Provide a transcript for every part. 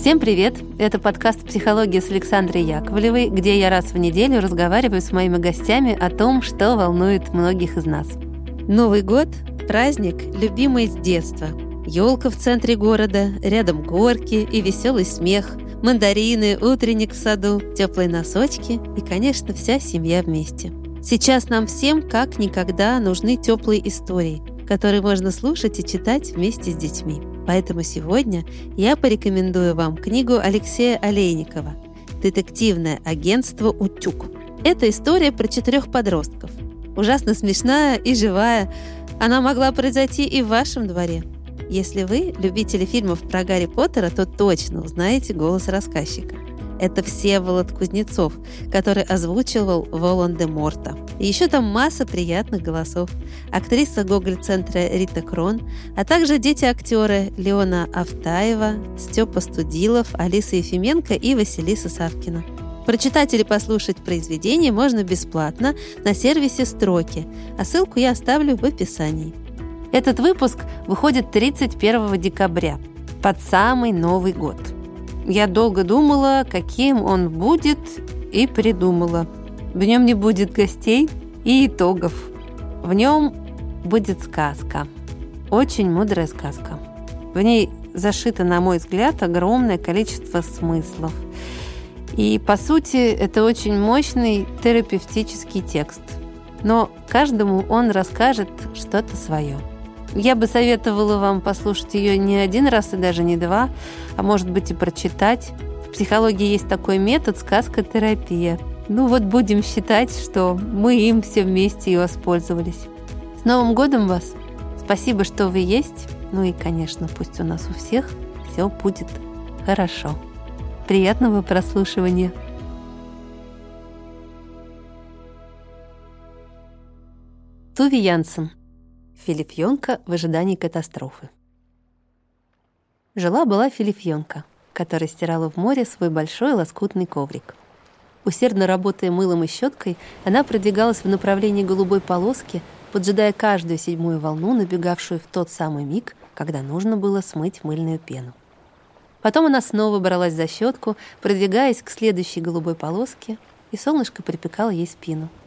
Всем привет! Это подкаст «Психология» с Александрой Яковлевой, где я раз в неделю разговариваю с моими гостями о том, что волнует многих из нас. Новый год – праздник, любимый с детства. Елка в центре города, рядом горки и веселый смех, мандарины, утренник в саду, теплые носочки и, конечно, вся семья вместе. Сейчас нам всем как никогда нужны теплые истории, которые можно слушать и читать вместе с детьми. Поэтому сегодня я порекомендую вам книгу Алексея Олейникова «Детективное агентство «Утюг». Это история про четырех подростков. Ужасно смешная и живая. Она могла произойти и в вашем дворе. Если вы любители фильмов про Гарри Поттера, то точно узнаете голос рассказчика – это Всеволод Кузнецов, который озвучивал Волан-де-Морта. И еще там масса приятных голосов. Актриса Гоголь-центра Рита Крон, а также дети-актеры Леона Автаева, Степа Студилов, Алиса Ефименко и Василиса Савкина. Прочитать или послушать произведение можно бесплатно на сервисе «Строки», а ссылку я оставлю в описании. Этот выпуск выходит 31 декабря, под самый Новый год – я долго думала, каким он будет, и придумала. В нем не будет гостей и итогов. В нем будет сказка. Очень мудрая сказка. В ней зашито, на мой взгляд, огромное количество смыслов. И, по сути, это очень мощный терапевтический текст. Но каждому он расскажет что-то свое. Я бы советовала вам послушать ее не один раз и даже не два, а может быть и прочитать. В психологии есть такой метод сказка-терапия. Ну вот будем считать, что мы им все вместе и воспользовались. С Новым годом вас! Спасибо, что вы есть. Ну и, конечно, пусть у нас у всех все будет хорошо. Приятного прослушивания! Туви Янсен Филипьонка в ожидании катастрофы. Жила-была Филипьонка, которая стирала в море свой большой лоскутный коврик. Усердно работая мылом и щеткой, она продвигалась в направлении голубой полоски, поджидая каждую седьмую волну, набегавшую в тот самый миг, когда нужно было смыть мыльную пену. Потом она снова бралась за щетку, продвигаясь к следующей голубой полоске, и солнышко припекало ей спину —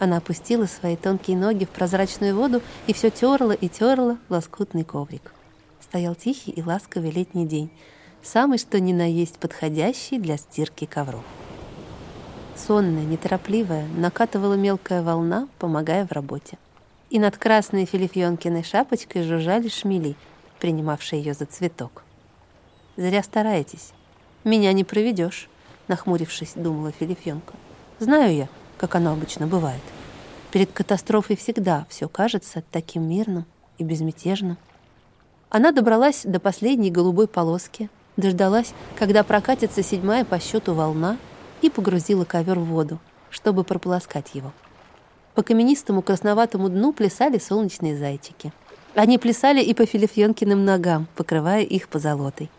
она опустила свои тонкие ноги в прозрачную воду и все терла и терла лоскутный коврик. Стоял тихий и ласковый летний день, самый что ни на есть подходящий для стирки ковров. Сонная, неторопливая, накатывала мелкая волна, помогая в работе. И над красной Филифьонкиной шапочкой жужжали шмели, принимавшие ее за цветок. «Зря стараетесь. Меня не проведешь», — нахмурившись, думала Филифьонка. «Знаю я, как оно обычно бывает. Перед катастрофой всегда все кажется таким мирным и безмятежным. Она добралась до последней голубой полоски, дождалась, когда прокатится седьмая по счету волна, и погрузила ковер в воду, чтобы прополоскать его. По каменистому красноватому дну плясали солнечные зайчики. Они плясали и по Филифьонкиным ногам, покрывая их позолотой.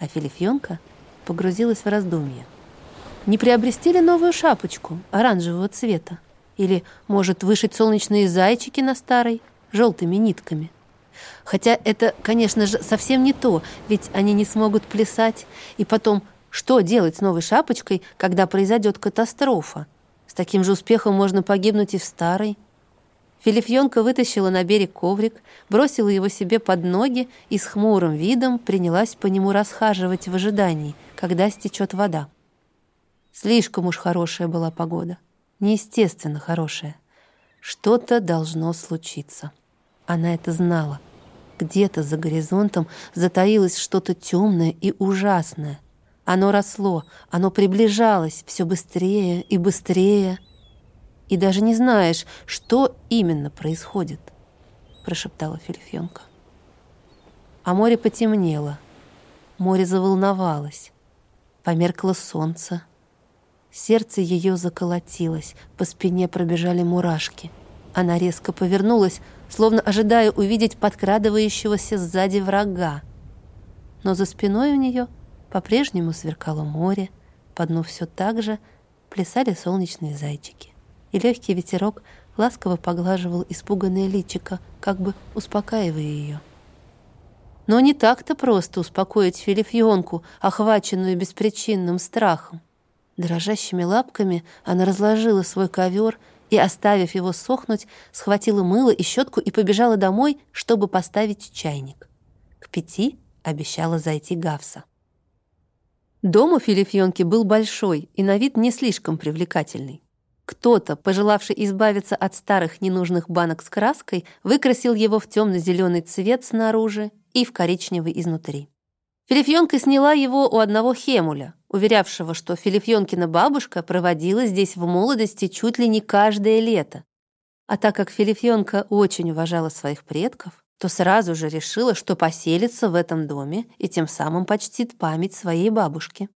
А Филифьонка погрузилась в раздумье — не приобрести ли новую шапочку оранжевого цвета? Или, может, вышить солнечные зайчики на старой, желтыми нитками? Хотя это, конечно же, совсем не то, ведь они не смогут плясать. И потом, что делать с новой шапочкой, когда произойдет катастрофа? С таким же успехом можно погибнуть и в старой. Филифьонка вытащила на берег коврик, бросила его себе под ноги и с хмурым видом принялась по нему расхаживать в ожидании, когда стечет вода. Слишком уж хорошая была погода. Неестественно хорошая. Что-то должно случиться. Она это знала. Где-то за горизонтом затаилось что-то темное и ужасное. Оно росло, оно приближалось все быстрее и быстрее. И даже не знаешь, что именно происходит, прошептала Фельфенка. А море потемнело. Море заволновалось. Померкло солнце. Сердце ее заколотилось, по спине пробежали мурашки. Она резко повернулась, словно ожидая увидеть подкрадывающегося сзади врага. Но за спиной у нее по-прежнему сверкало море, по дну все так же плясали солнечные зайчики. И легкий ветерок ласково поглаживал испуганное личико, как бы успокаивая ее. Но не так-то просто успокоить Филифьонку, охваченную беспричинным страхом. Дрожащими лапками она разложила свой ковер и, оставив его сохнуть, схватила мыло и щетку и побежала домой, чтобы поставить чайник. К пяти обещала зайти Гавса. Дом у Филифьонки был большой и на вид не слишком привлекательный. Кто-то, пожелавший избавиться от старых ненужных банок с краской, выкрасил его в темно-зеленый цвет снаружи и в коричневый изнутри. Филифьонка сняла его у одного хемуля, уверявшего, что Филифьонкина бабушка проводила здесь в молодости чуть ли не каждое лето. А так как Филифьонка очень уважала своих предков, то сразу же решила, что поселится в этом доме и тем самым почтит память своей бабушки.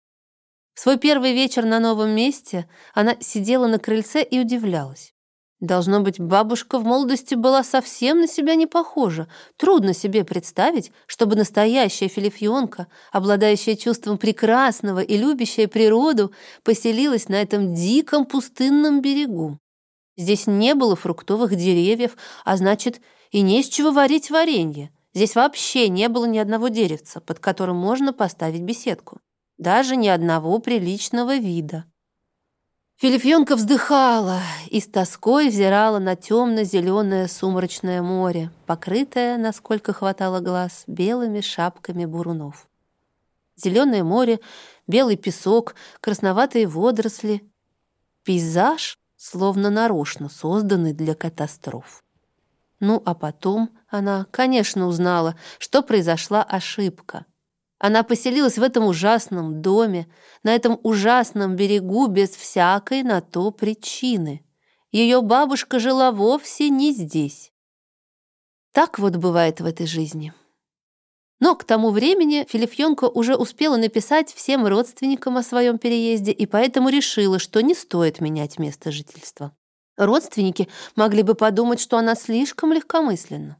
В свой первый вечер на новом месте она сидела на крыльце и удивлялась. Должно быть, бабушка в молодости была совсем на себя не похожа. Трудно себе представить, чтобы настоящая филифьонка, обладающая чувством прекрасного и любящая природу, поселилась на этом диком пустынном берегу. Здесь не было фруктовых деревьев, а значит, и не из чего варить варенье. Здесь вообще не было ни одного деревца, под которым можно поставить беседку. Даже ни одного приличного вида. Филифьонка вздыхала и с тоской взирала на темно-зеленое сумрачное море, покрытое, насколько хватало глаз, белыми шапками бурунов. Зеленое море, белый песок, красноватые водоросли. Пейзаж, словно нарочно созданный для катастроф. Ну, а потом она, конечно, узнала, что произошла ошибка. Она поселилась в этом ужасном доме, на этом ужасном берегу без всякой на то причины. Ее бабушка жила вовсе не здесь. Так вот бывает в этой жизни. Но к тому времени Филифьонка уже успела написать всем родственникам о своем переезде и поэтому решила, что не стоит менять место жительства. Родственники могли бы подумать, что она слишком легкомысленна.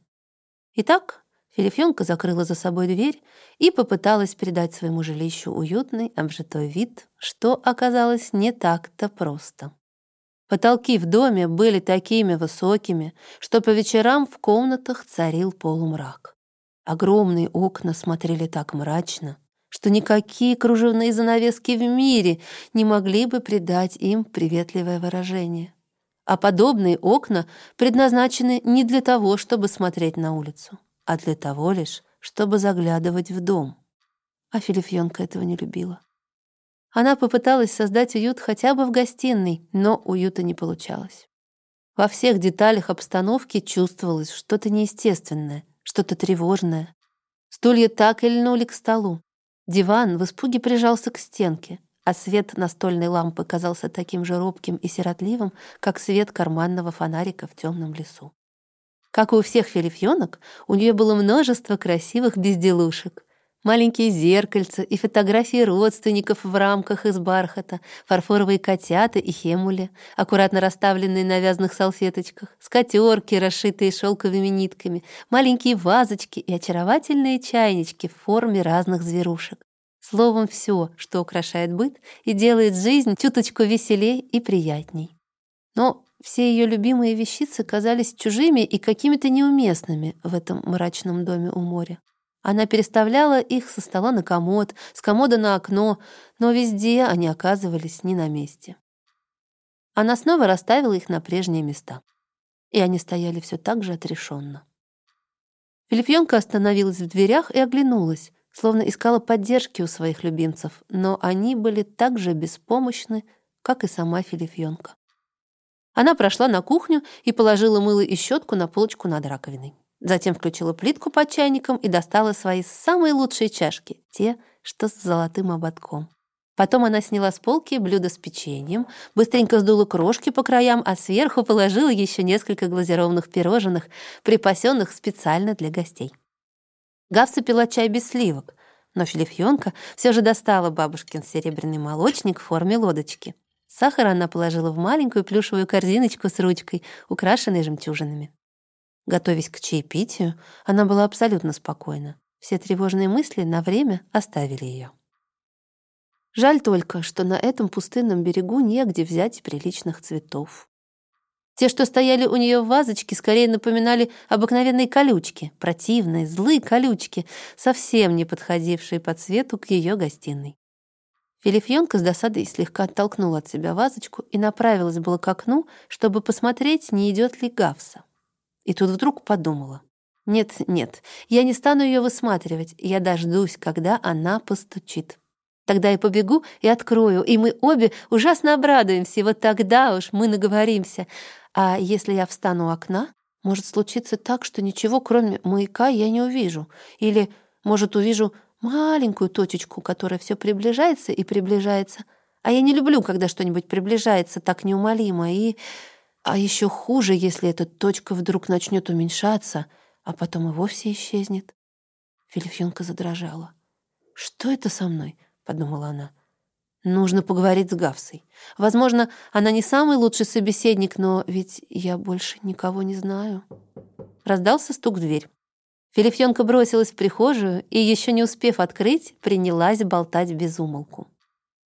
Итак, Филифьонка закрыла за собой дверь и попыталась придать своему жилищу уютный, обжитой вид, что оказалось не так-то просто. Потолки в доме были такими высокими, что по вечерам в комнатах царил полумрак. Огромные окна смотрели так мрачно, что никакие кружевные занавески в мире не могли бы придать им приветливое выражение. А подобные окна предназначены не для того, чтобы смотреть на улицу а для того лишь, чтобы заглядывать в дом. А Филифьонка этого не любила. Она попыталась создать уют хотя бы в гостиной, но уюта не получалось. Во всех деталях обстановки чувствовалось что-то неестественное, что-то тревожное. Стулья так и льнули к столу. Диван в испуге прижался к стенке, а свет настольной лампы казался таким же робким и сиротливым, как свет карманного фонарика в темном лесу. Как и у всех филифьонок, у нее было множество красивых безделушек. Маленькие зеркальца и фотографии родственников в рамках из бархата, фарфоровые котята и хемули, аккуратно расставленные на вязаных салфеточках, скатерки, расшитые шелковыми нитками, маленькие вазочки и очаровательные чайнички в форме разных зверушек. Словом, все, что украшает быт и делает жизнь чуточку веселей и приятней. Но все ее любимые вещицы казались чужими и какими-то неуместными в этом мрачном доме у моря. Она переставляла их со стола на комод, с комода на окно, но везде они оказывались не на месте. Она снова расставила их на прежние места. И они стояли все так же отрешенно. Филипьонка остановилась в дверях и оглянулась, словно искала поддержки у своих любимцев, но они были так же беспомощны, как и сама Филипьонка. Она прошла на кухню и положила мыло и щетку на полочку над раковиной. Затем включила плитку под чайником и достала свои самые лучшие чашки, те, что с золотым ободком. Потом она сняла с полки блюдо с печеньем, быстренько сдула крошки по краям, а сверху положила еще несколько глазированных пирожных, припасенных специально для гостей. Гавса пила чай без сливок, но Филифьонка все же достала бабушкин серебряный молочник в форме лодочки. Сахар она положила в маленькую плюшевую корзиночку с ручкой, украшенной жемчужинами. Готовясь к чаепитию, она была абсолютно спокойна. Все тревожные мысли на время оставили ее. Жаль только, что на этом пустынном берегу негде взять приличных цветов. Те, что стояли у нее в вазочке, скорее напоминали обыкновенные колючки, противные, злые колючки, совсем не подходившие по цвету к ее гостиной. Филифьонка с досадой слегка оттолкнула от себя вазочку и направилась было к окну, чтобы посмотреть, не идет ли Гавса. И тут вдруг подумала. Нет, нет, я не стану ее высматривать, я дождусь, когда она постучит. Тогда я побегу и открою, и мы обе ужасно обрадуемся, и вот тогда уж мы наговоримся. А если я встану у окна, может случиться так, что ничего, кроме маяка, я не увижу. Или, может, увижу маленькую точечку, которая все приближается и приближается. А я не люблю, когда что-нибудь приближается так неумолимо. И... А еще хуже, если эта точка вдруг начнет уменьшаться, а потом и вовсе исчезнет. Филифьонка задрожала. «Что это со мной?» — подумала она. Нужно поговорить с Гавсой. Возможно, она не самый лучший собеседник, но ведь я больше никого не знаю. Раздался стук в дверь. Филифьонка бросилась в прихожую и, еще не успев открыть, принялась болтать без умолку.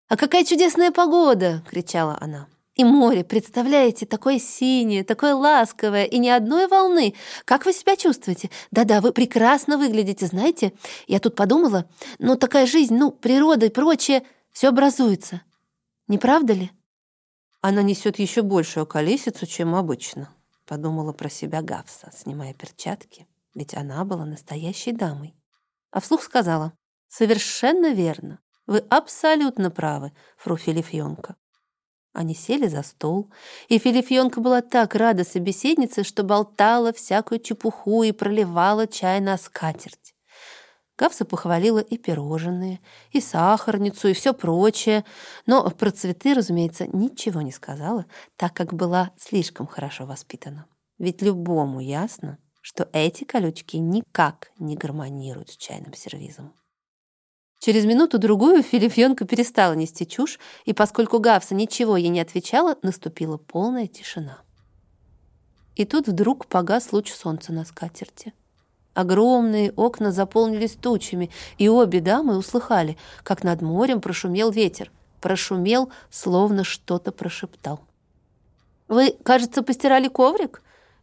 «А какая чудесная погода!» — кричала она. «И море, представляете, такое синее, такое ласковое, и ни одной волны. Как вы себя чувствуете? Да-да, вы прекрасно выглядите, знаете? Я тут подумала, ну, такая жизнь, ну, природа и прочее, все образуется. Не правда ли?» «Она несет еще большую колесицу, чем обычно», — подумала про себя Гавса, снимая перчатки ведь она была настоящей дамой. А вслух сказала, «Совершенно верно. Вы абсолютно правы, фру Филифьонка». Они сели за стол, и Филифьонка была так рада собеседнице, что болтала всякую чепуху и проливала чай на скатерть. Гавса похвалила и пирожные, и сахарницу, и все прочее, но про цветы, разумеется, ничего не сказала, так как была слишком хорошо воспитана. Ведь любому ясно, что эти колючки никак не гармонируют с чайным сервизом. Через минуту-другую Филифьонка перестала нести чушь, и поскольку Гавса ничего ей не отвечала, наступила полная тишина. И тут вдруг погас луч солнца на скатерти. Огромные окна заполнились тучами, и обе дамы услыхали, как над морем прошумел ветер. Прошумел, словно что-то прошептал. «Вы, кажется, постирали коврик?»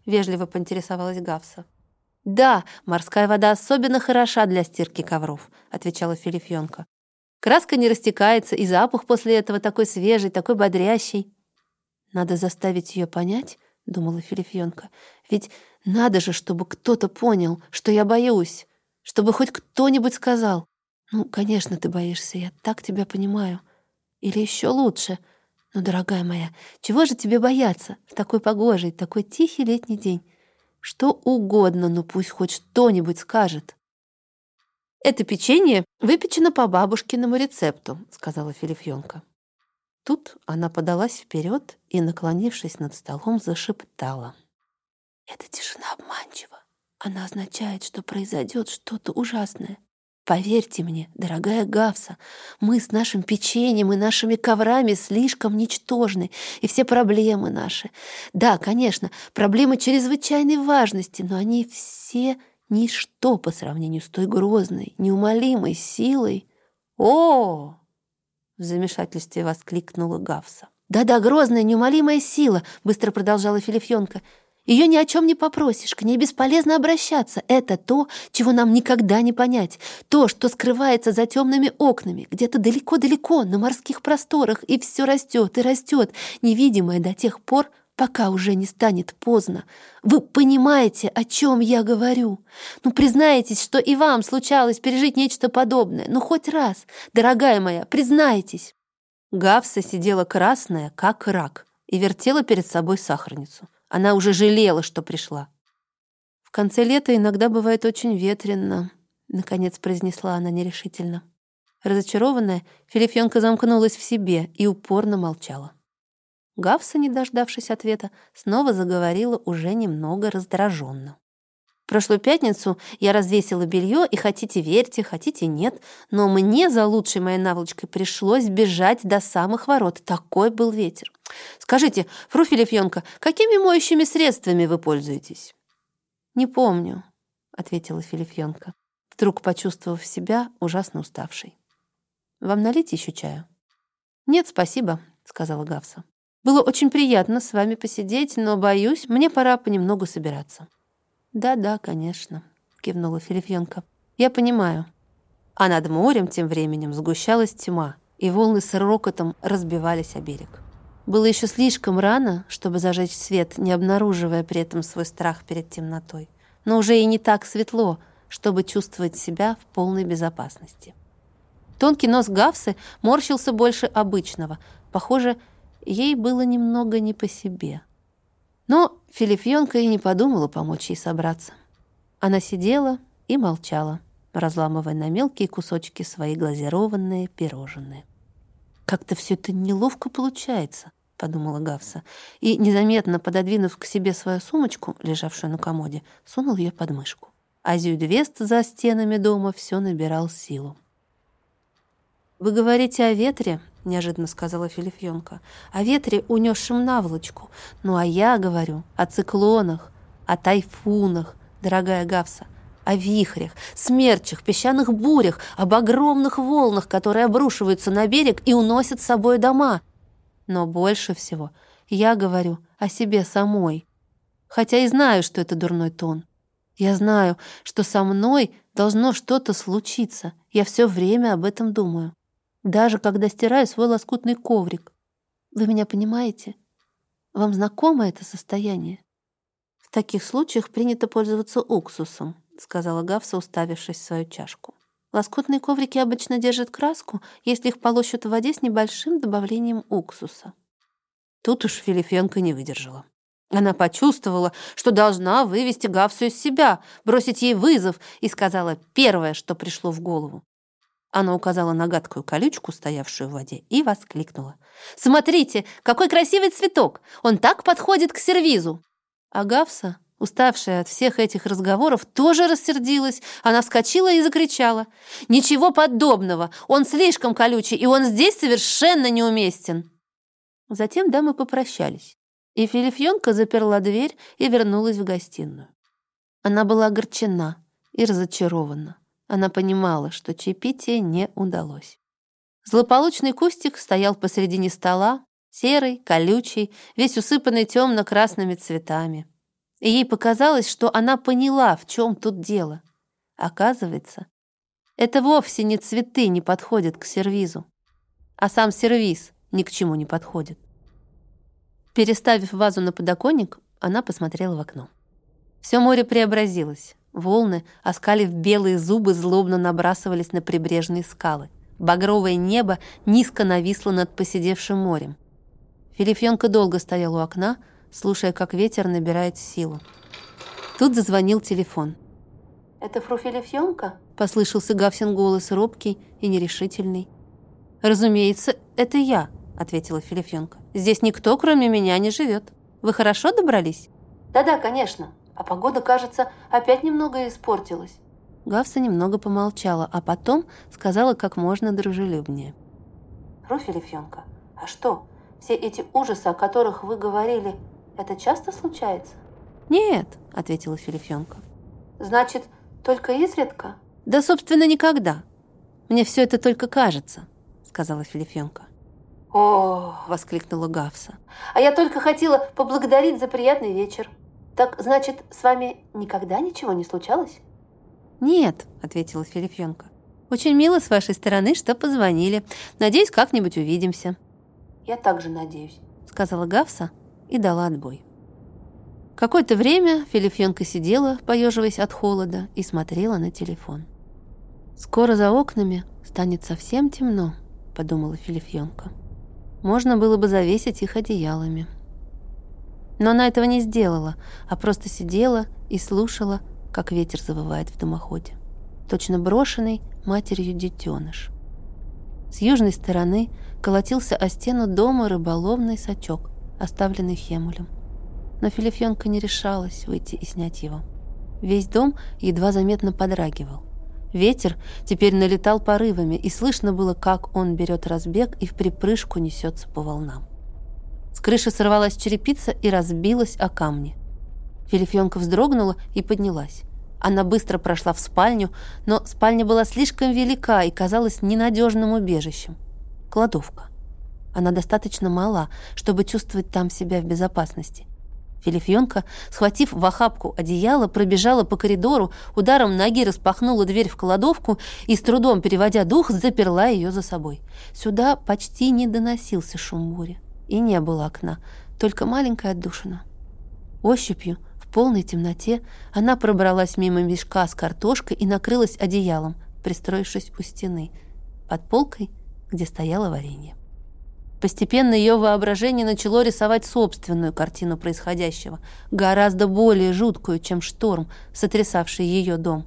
Вежливо поинтересовалась Гавса. «Да, морская вода особенно хороша для стирки ковров», отвечала Филифьонка. «Краска не растекается, и запах после этого такой свежий, такой бодрящий». «Надо заставить ее понять», — думала Филифьонка, «ведь надо же, чтобы кто-то понял, что я боюсь, чтобы хоть кто-нибудь сказал. Ну, конечно, ты боишься, я так тебя понимаю. Или еще лучше — «Ну, дорогая моя, чего же тебе бояться в такой погожий, такой тихий летний день? Что угодно, но пусть хоть что-нибудь скажет». «Это печенье выпечено по бабушкиному рецепту», — сказала Филифьонка. Тут она подалась вперед и, наклонившись над столом, зашептала. «Эта тишина обманчива. Она означает, что произойдет что-то ужасное. Поверьте мне, дорогая Гавса, мы с нашим печеньем и нашими коврами слишком ничтожны, и все проблемы наши. Да, конечно, проблемы чрезвычайной важности, но они все ничто по сравнению с той грозной, неумолимой силой. О! В замешательстве воскликнула Гавса. «Да-да, грозная, неумолимая сила», — быстро продолжала Филифьонка. Ее ни о чем не попросишь, к ней бесполезно обращаться. Это то, чего нам никогда не понять. То, что скрывается за темными окнами, где-то далеко-далеко, на морских просторах, и все растет и растет, невидимое до тех пор, пока уже не станет поздно. Вы понимаете, о чем я говорю? Ну, признайтесь, что и вам случалось пережить нечто подобное. Ну, хоть раз, дорогая моя, признайтесь. Гавса сидела красная, как рак, и вертела перед собой сахарницу. Она уже жалела, что пришла. «В конце лета иногда бывает очень ветрено», — наконец произнесла она нерешительно. Разочарованная, Филифьонка замкнулась в себе и упорно молчала. Гавса, не дождавшись ответа, снова заговорила уже немного раздраженно. Прошлую пятницу я развесила белье, и хотите верьте, хотите нет, но мне за лучшей моей наволочкой пришлось бежать до самых ворот. Такой был ветер. Скажите, фру Филиппенко, какими моющими средствами вы пользуетесь? Не помню, ответила Филиппенко, вдруг почувствовав себя ужасно уставшей. Вам налить еще чаю? Нет, спасибо, сказала Гавса. Было очень приятно с вами посидеть, но, боюсь, мне пора понемногу собираться». «Да-да, конечно», — кивнула Филифьонка. «Я понимаю». А над морем тем временем сгущалась тьма, и волны с рокотом разбивались о берег. Было еще слишком рано, чтобы зажечь свет, не обнаруживая при этом свой страх перед темнотой. Но уже и не так светло, чтобы чувствовать себя в полной безопасности. Тонкий нос Гавсы морщился больше обычного. Похоже, ей было немного не по себе. Но Филипьонка и не подумала помочь ей собраться. Она сидела и молчала, разламывая на мелкие кусочки свои глазированные пирожные. «Как-то все это неловко получается», — подумала Гавса, и, незаметно пододвинув к себе свою сумочку, лежавшую на комоде, сунул ее под мышку. А за стенами дома все набирал силу. «Вы говорите о ветре?» — неожиданно сказала Филифьонка. «О ветре, унесшем наволочку. Ну, а я говорю о циклонах, о тайфунах, дорогая Гавса, о вихрях, смерчах, песчаных бурях, об огромных волнах, которые обрушиваются на берег и уносят с собой дома. Но больше всего я говорю о себе самой. Хотя и знаю, что это дурной тон. Я знаю, что со мной должно что-то случиться. Я все время об этом думаю даже когда стираю свой лоскутный коврик. Вы меня понимаете? Вам знакомо это состояние? В таких случаях принято пользоваться уксусом, сказала Гавса, уставившись в свою чашку. Лоскутные коврики обычно держат краску, если их полощут в воде с небольшим добавлением уксуса. Тут уж Филифенко не выдержала. Она почувствовала, что должна вывести Гавсу из себя, бросить ей вызов, и сказала первое, что пришло в голову. Она указала на гадкую колючку, стоявшую в воде, и воскликнула. «Смотрите, какой красивый цветок! Он так подходит к сервизу!» А Гавса, уставшая от всех этих разговоров, тоже рассердилась. Она вскочила и закричала. «Ничего подобного! Он слишком колючий, и он здесь совершенно неуместен!» Затем дамы попрощались, и Филифьонка заперла дверь и вернулась в гостиную. Она была огорчена и разочарована. Она понимала, что чаепитие не удалось. Злополучный кустик стоял посредине стола, серый, колючий, весь усыпанный темно-красными цветами. И ей показалось, что она поняла, в чем тут дело. Оказывается, это вовсе не цветы не подходят к сервизу, а сам сервиз ни к чему не подходит. Переставив вазу на подоконник, она посмотрела в окно. Все море преобразилось. Волны, оскалив белые зубы, злобно набрасывались на прибрежные скалы. Багровое небо низко нависло над посидевшим морем. Филифьонка долго стоял у окна, слушая, как ветер набирает силу. Тут зазвонил телефон. «Это фру Филифьонка?» — послышался Гавсин голос, робкий и нерешительный. «Разумеется, это я», — ответила Филифьонка. «Здесь никто, кроме меня, не живет. Вы хорошо добрались?» «Да-да, конечно», а погода, кажется, опять немного испортилась». Гавса немного помолчала, а потом сказала как можно дружелюбнее. «Руфь Левьенко, а что, все эти ужасы, о которых вы говорили, это часто случается?» «Нет», — ответила Филифьонка. «Значит, только изредка?» «Да, собственно, никогда. Мне все это только кажется», — сказала Филифьонка. «О!» — воскликнула Гавса. «А я только хотела поблагодарить за приятный вечер. «Так, значит, с вами никогда ничего не случалось?» «Нет», — ответила Филипьенко. «Очень мило с вашей стороны, что позвонили. Надеюсь, как-нибудь увидимся». «Я также надеюсь», — сказала Гавса и дала отбой. Какое-то время Филипьенко сидела, поеживаясь от холода, и смотрела на телефон. «Скоро за окнами станет совсем темно», — подумала Филипьенко. «Можно было бы завесить их одеялами». Но она этого не сделала, а просто сидела и слушала, как ветер завывает в дымоходе. Точно брошенный матерью детеныш. С южной стороны колотился о стену дома рыболовный сачок, оставленный Хемулем. Но Филифьонка не решалась выйти и снять его. Весь дом едва заметно подрагивал. Ветер теперь налетал порывами, и слышно было, как он берет разбег и в припрыжку несется по волнам. С крыши сорвалась черепица и разбилась о камни. Филифьонка вздрогнула и поднялась. Она быстро прошла в спальню, но спальня была слишком велика и казалась ненадежным убежищем. Кладовка. Она достаточно мала, чтобы чувствовать там себя в безопасности. Филифьонка, схватив в охапку одеяло, пробежала по коридору, ударом ноги распахнула дверь в кладовку и, с трудом переводя дух, заперла ее за собой. Сюда почти не доносился шум бури. И не было окна, только маленькая отдушина. Ощупью, в полной темноте, она пробралась мимо мешка с картошкой и накрылась одеялом, пристроившись у стены, под полкой, где стояло варенье. Постепенно ее воображение начало рисовать собственную картину происходящего, гораздо более жуткую, чем шторм, сотрясавший ее дом.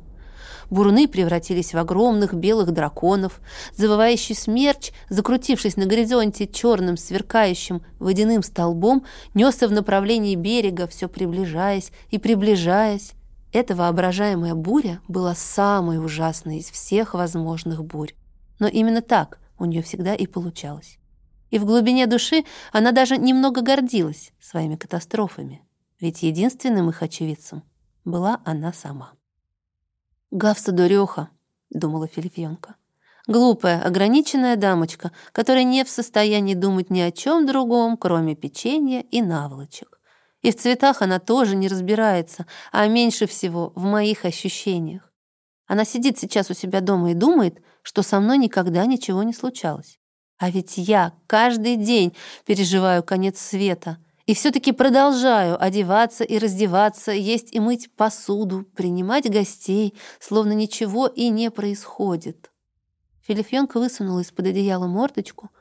Буруны превратились в огромных белых драконов. Завывающий смерч, закрутившись на горизонте черным сверкающим водяным столбом, несся в направлении берега, все приближаясь и приближаясь. Эта воображаемая буря была самой ужасной из всех возможных бурь. Но именно так у нее всегда и получалось. И в глубине души она даже немного гордилась своими катастрофами, ведь единственным их очевидцем была она сама. «Гавса дуреха», — думала Филипьенко. Глупая, ограниченная дамочка, которая не в состоянии думать ни о чем другом, кроме печенья и наволочек. И в цветах она тоже не разбирается, а меньше всего в моих ощущениях. Она сидит сейчас у себя дома и думает, что со мной никогда ничего не случалось. А ведь я каждый день переживаю конец света и все-таки продолжаю одеваться и раздеваться, есть и мыть посуду, принимать гостей, словно ничего и не происходит. Филифьонка высунула из-под одеяла мордочку,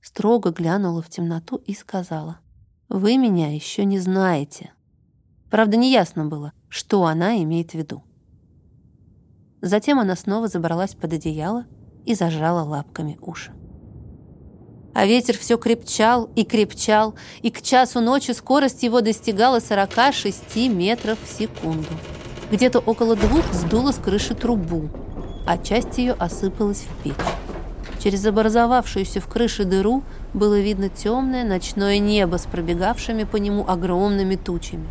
строго глянула в темноту и сказала, «Вы меня еще не знаете». Правда, неясно было, что она имеет в виду. Затем она снова забралась под одеяло и зажала лапками уши. А ветер все крепчал и крепчал, и к часу ночи скорость его достигала 46 метров в секунду. Где-то около двух сдуло с крыши трубу, а часть ее осыпалась в печь. Через образовавшуюся в крыше дыру было видно темное ночное небо с пробегавшими по нему огромными тучами.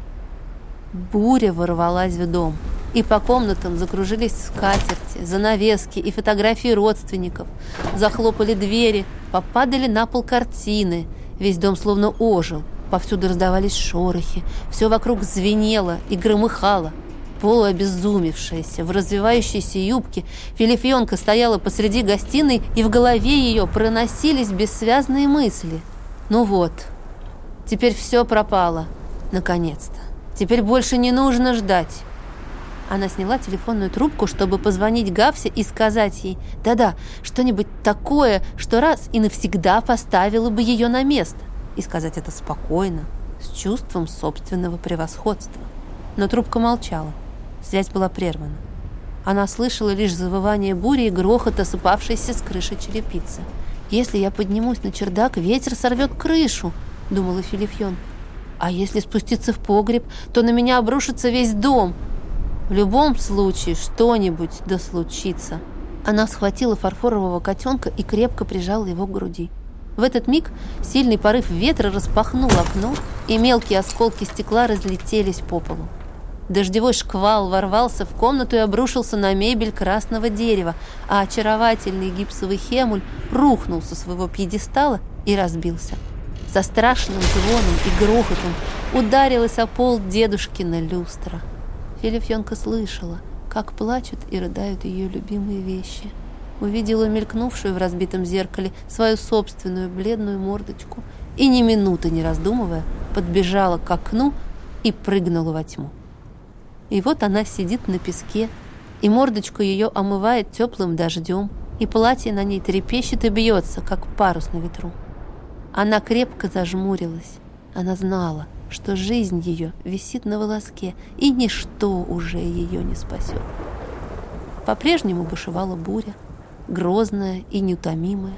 Буря ворвалась в дом, и по комнатам закружились скатерти, занавески и фотографии родственников. Захлопали двери, попадали на пол картины. Весь дом словно ожил, повсюду раздавались шорохи, все вокруг звенело и громыхало. Полуобезумевшаяся, в развивающейся юбке, Филифьонка стояла посреди гостиной, и в голове ее проносились бессвязные мысли. «Ну вот, теперь все пропало, наконец-то». Теперь больше не нужно ждать. Она сняла телефонную трубку, чтобы позвонить Гавсе и сказать ей, да-да, что-нибудь такое, что раз и навсегда поставило бы ее на место. И сказать это спокойно, с чувством собственного превосходства. Но трубка молчала. Связь была прервана. Она слышала лишь завывание бури и грохот осыпавшейся с крыши черепицы. «Если я поднимусь на чердак, ветер сорвет крышу», — думала Филифьон. А если спуститься в погреб, то на меня обрушится весь дом. В любом случае что-нибудь да случится. Она схватила фарфорового котенка и крепко прижала его к груди. В этот миг сильный порыв ветра распахнул окно, и мелкие осколки стекла разлетелись по полу. Дождевой шквал ворвался в комнату и обрушился на мебель красного дерева, а очаровательный гипсовый хемуль рухнул со своего пьедестала и разбился со страшным звоном и грохотом ударилась о пол дедушкина люстра. Филифьонка слышала, как плачут и рыдают ее любимые вещи. Увидела мелькнувшую в разбитом зеркале свою собственную бледную мордочку и ни минуты не раздумывая подбежала к окну и прыгнула во тьму. И вот она сидит на песке, и мордочку ее омывает теплым дождем, и платье на ней трепещет и бьется, как парус на ветру. Она крепко зажмурилась. Она знала, что жизнь ее висит на волоске, и ничто уже ее не спасет. По-прежнему бушевала буря, грозная и неутомимая,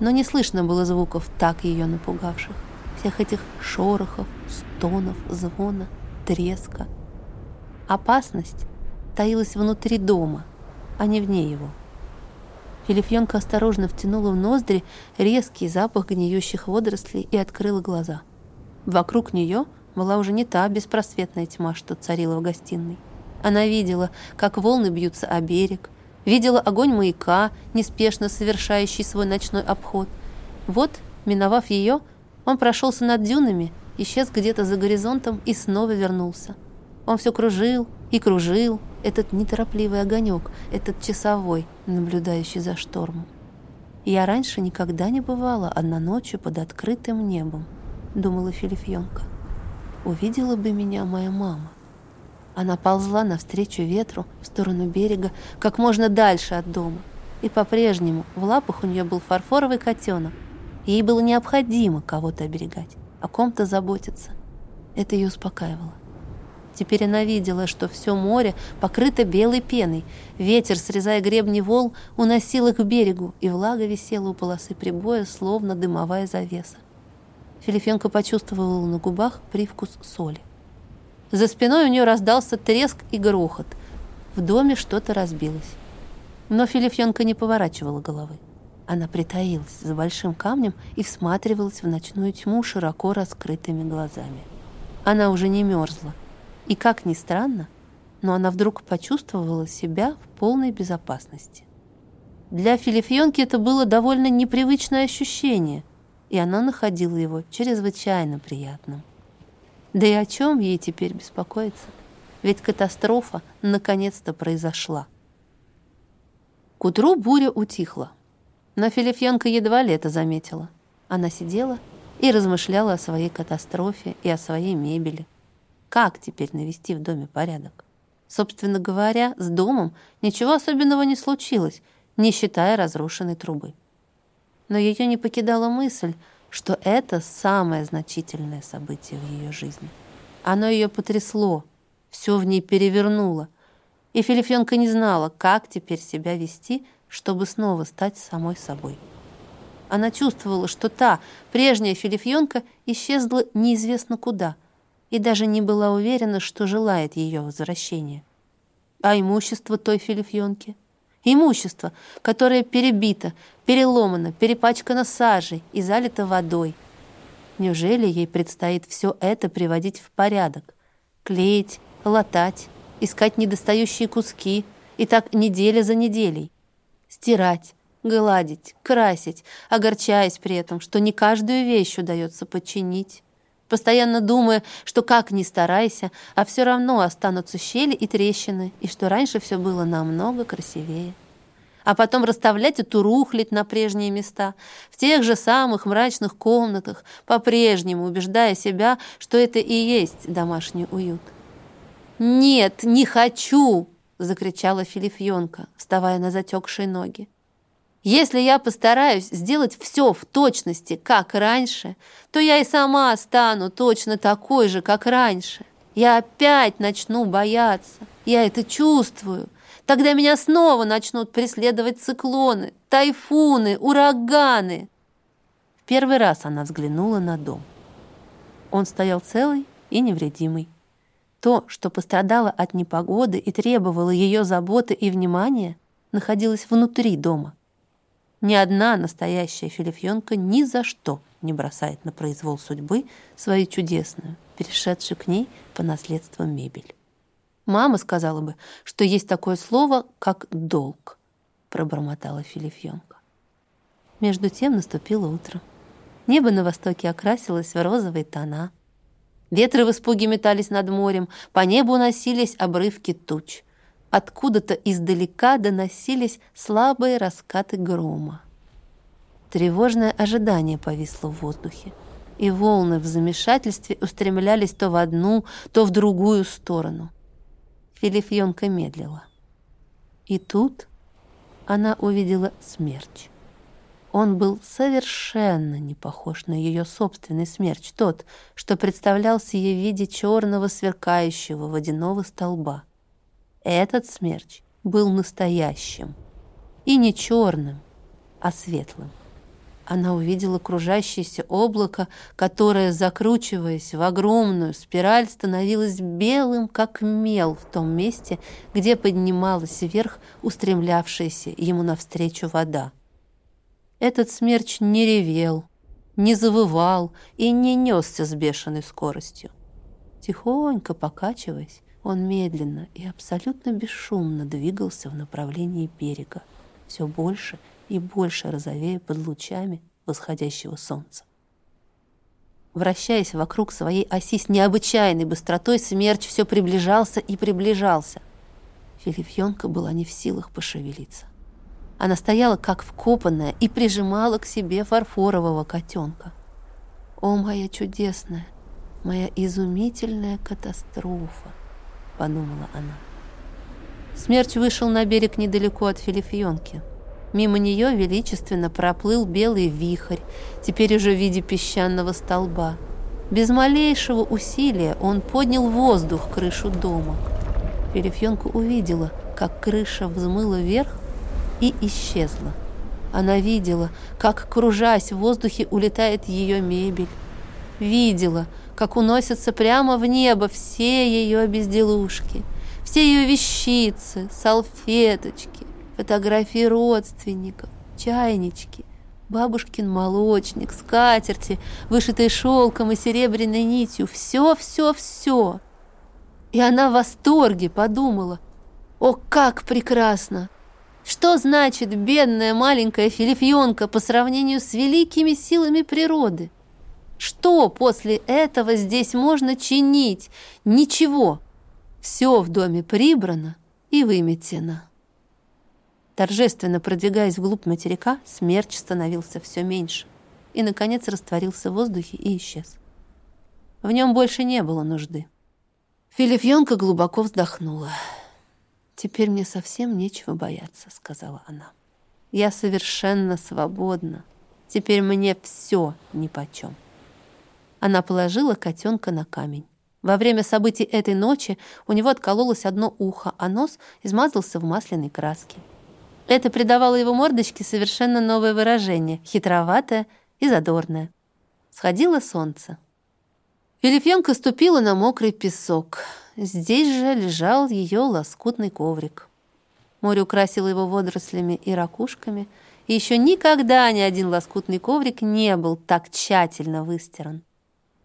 но не слышно было звуков, так ее напугавших, всех этих шорохов, стонов, звона, треска. Опасность таилась внутри дома, а не вне его. Филифьонка осторожно втянула в ноздри резкий запах гниющих водорослей и открыла глаза. Вокруг нее была уже не та беспросветная тьма, что царила в гостиной. Она видела, как волны бьются о берег, видела огонь маяка, неспешно совершающий свой ночной обход. Вот Миновав ее, он прошелся над дюнами, исчез где-то за горизонтом и снова вернулся. Он все кружил и кружил, этот неторопливый огонек, этот часовой, наблюдающий за штормом. Я раньше никогда не бывала одна ночью под открытым небом, думала Филифьонка. Увидела бы меня моя мама. Она ползла навстречу ветру в сторону берега, как можно дальше от дома. И по-прежнему в лапах у нее был фарфоровый котенок. Ей было необходимо кого-то оберегать, о ком-то заботиться. Это ее успокаивало. Теперь она видела, что все море покрыто белой пеной. Ветер, срезая гребни волн, уносил их к берегу, и влага висела у полосы прибоя, словно дымовая завеса. Филифенко почувствовала на губах привкус соли. За спиной у нее раздался треск и грохот. В доме что-то разбилось. Но Филифенко не поворачивала головы. Она притаилась за большим камнем и всматривалась в ночную тьму широко раскрытыми глазами. Она уже не мерзла. И как ни странно, но она вдруг почувствовала себя в полной безопасности. Для Филифьонки это было довольно непривычное ощущение, и она находила его чрезвычайно приятным. Да и о чем ей теперь беспокоиться? Ведь катастрофа наконец-то произошла. К утру буря утихла, но Филифьонка едва ли это заметила. Она сидела и размышляла о своей катастрофе и о своей мебели. Как теперь навести в доме порядок? Собственно говоря, с домом ничего особенного не случилось, не считая разрушенной трубы. Но ее не покидала мысль, что это самое значительное событие в ее жизни. Оно ее потрясло, все в ней перевернуло, и Филифенка не знала, как теперь себя вести, чтобы снова стать самой собой. Она чувствовала, что та, прежняя Филифьонка, исчезла неизвестно куда – и даже не была уверена, что желает ее возвращения. А имущество той филифьонки? Имущество, которое перебито, переломано, перепачкано сажей и залито водой. Неужели ей предстоит все это приводить в порядок? Клеить, латать, искать недостающие куски, и так неделя за неделей. Стирать, гладить, красить, огорчаясь при этом, что не каждую вещь удается подчинить постоянно думая, что как ни старайся, а все равно останутся щели и трещины, и что раньше все было намного красивее. А потом расставлять эту рухлядь на прежние места, в тех же самых мрачных комнатах, по-прежнему убеждая себя, что это и есть домашний уют. «Нет, не хочу!» — закричала Филифьонка, вставая на затекшие ноги. Если я постараюсь сделать все в точности, как раньше, то я и сама стану точно такой же, как раньше. Я опять начну бояться. Я это чувствую. Тогда меня снова начнут преследовать циклоны, тайфуны, ураганы. В первый раз она взглянула на дом. Он стоял целый и невредимый. То, что пострадало от непогоды и требовало ее заботы и внимания, находилось внутри дома – ни одна настоящая филифьонка ни за что не бросает на произвол судьбы свою чудесную, перешедшую к ней по наследству мебель. Мама сказала бы, что есть такое слово, как «долг», пробормотала филифьонка. Между тем наступило утро. Небо на востоке окрасилось в розовые тона. Ветры в испуге метались над морем, по небу носились обрывки туч — Откуда-то издалека доносились слабые раскаты грома. Тревожное ожидание повисло в воздухе, и волны в замешательстве устремлялись то в одну, то в другую сторону. Филифьонка медлила. И тут она увидела смерч. Он был совершенно не похож на ее собственный смерч, тот, что представлялся ей в виде черного сверкающего водяного столба. Этот смерч был настоящим. И не черным, а светлым. Она увидела кружащееся облако, которое, закручиваясь в огромную спираль, становилось белым, как мел в том месте, где поднималась вверх устремлявшаяся ему навстречу вода. Этот смерч не ревел, не завывал и не несся с бешеной скоростью. Тихонько покачиваясь, он медленно и абсолютно бесшумно двигался в направлении берега, все больше и больше розовея под лучами восходящего солнца. Вращаясь вокруг своей оси с необычайной быстротой, смерч все приближался и приближался. Филифьонка была не в силах пошевелиться. Она стояла как вкопанная и прижимала к себе фарфорового котенка. «О, моя чудесная, моя изумительная катастрофа!» — подумала она. Смерч вышел на берег недалеко от Филифьонки. Мимо нее величественно проплыл белый вихрь, теперь уже в виде песчаного столба. Без малейшего усилия он поднял воздух крышу дома. Филифьонка увидела, как крыша взмыла вверх и исчезла. Она видела, как, кружась в воздухе, улетает ее мебель. Видела, как уносятся прямо в небо все ее безделушки, все ее вещицы, салфеточки, фотографии родственников, чайнички, бабушкин молочник, скатерти, вышитые шелком и серебряной нитью. Все, все, все. И она в восторге подумала, о, как прекрасно! Что значит бедная маленькая филифьонка по сравнению с великими силами природы? Что после этого здесь можно чинить? Ничего. Все в доме прибрано и выметено. Торжественно продвигаясь вглубь материка, смерч становился все меньше и, наконец, растворился в воздухе и исчез. В нем больше не было нужды. Филифьонка глубоко вздохнула. «Теперь мне совсем нечего бояться», — сказала она. «Я совершенно свободна. Теперь мне все нипочем». Она положила котенка на камень. Во время событий этой ночи у него откололось одно ухо, а нос измазался в масляной краске. Это придавало его мордочке совершенно новое выражение, хитроватое и задорное. Сходило солнце. Филипьенко ступила на мокрый песок. Здесь же лежал ее лоскутный коврик. Море украсило его водорослями и ракушками, и еще никогда ни один лоскутный коврик не был так тщательно выстиран.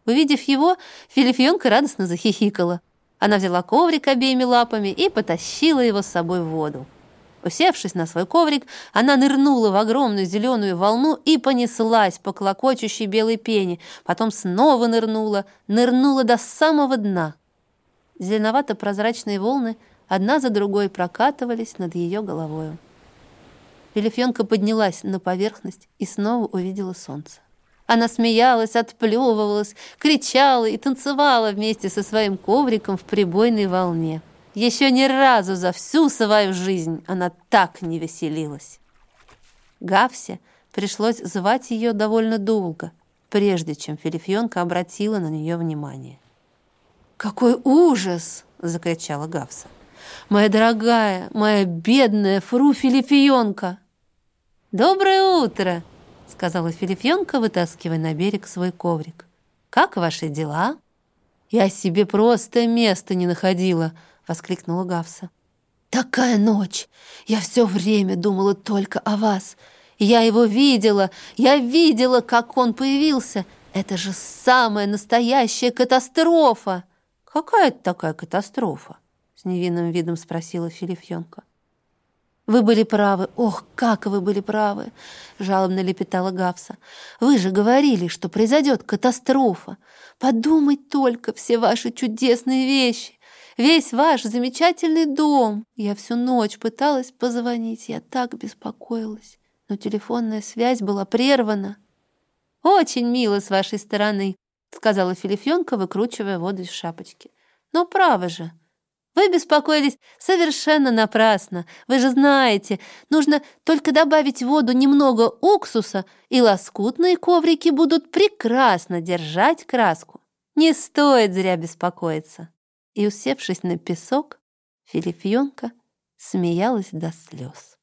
Увидев его, Филипьенко радостно захихикала. Она взяла коврик обеими лапами и потащила его с собой в воду. Усевшись на свой коврик, она нырнула в огромную зеленую волну и понеслась по клокочущей белой пене, потом снова нырнула, нырнула до самого дна. Зеленовато-прозрачные волны одна за другой прокатывались над ее головою. Филифьонка поднялась на поверхность и снова увидела солнце. Она смеялась, отплевывалась, кричала и танцевала вместе со своим ковриком в прибойной волне. Еще ни разу за всю свою жизнь она так не веселилась. Гавсе пришлось звать ее довольно долго, прежде чем Филифьонка обратила на нее внимание. «Какой ужас!» — закричала Гавса. «Моя дорогая, моя бедная фру Филифьонка!» «Доброе утро!» — сказала Филифьонка, вытаскивая на берег свой коврик. «Как ваши дела?» «Я себе просто места не находила», — воскликнула Гавса. «Такая ночь! Я все время думала только о вас. Я его видела, я видела, как он появился. Это же самая настоящая катастрофа!» «Какая это такая катастрофа?» — с невинным видом спросила Филифьонка. «Вы были правы. Ох, как вы были правы!» — жалобно лепетала Гавса. «Вы же говорили, что произойдет катастрофа. Подумать только все ваши чудесные вещи весь ваш замечательный дом. Я всю ночь пыталась позвонить, я так беспокоилась, но телефонная связь была прервана. «Очень мило с вашей стороны», — сказала Филифьонка, выкручивая воду из шапочки. «Но право же, вы беспокоились совершенно напрасно. Вы же знаете, нужно только добавить в воду немного уксуса, и лоскутные коврики будут прекрасно держать краску. Не стоит зря беспокоиться» и, усевшись на песок, Филипьонка смеялась до слез.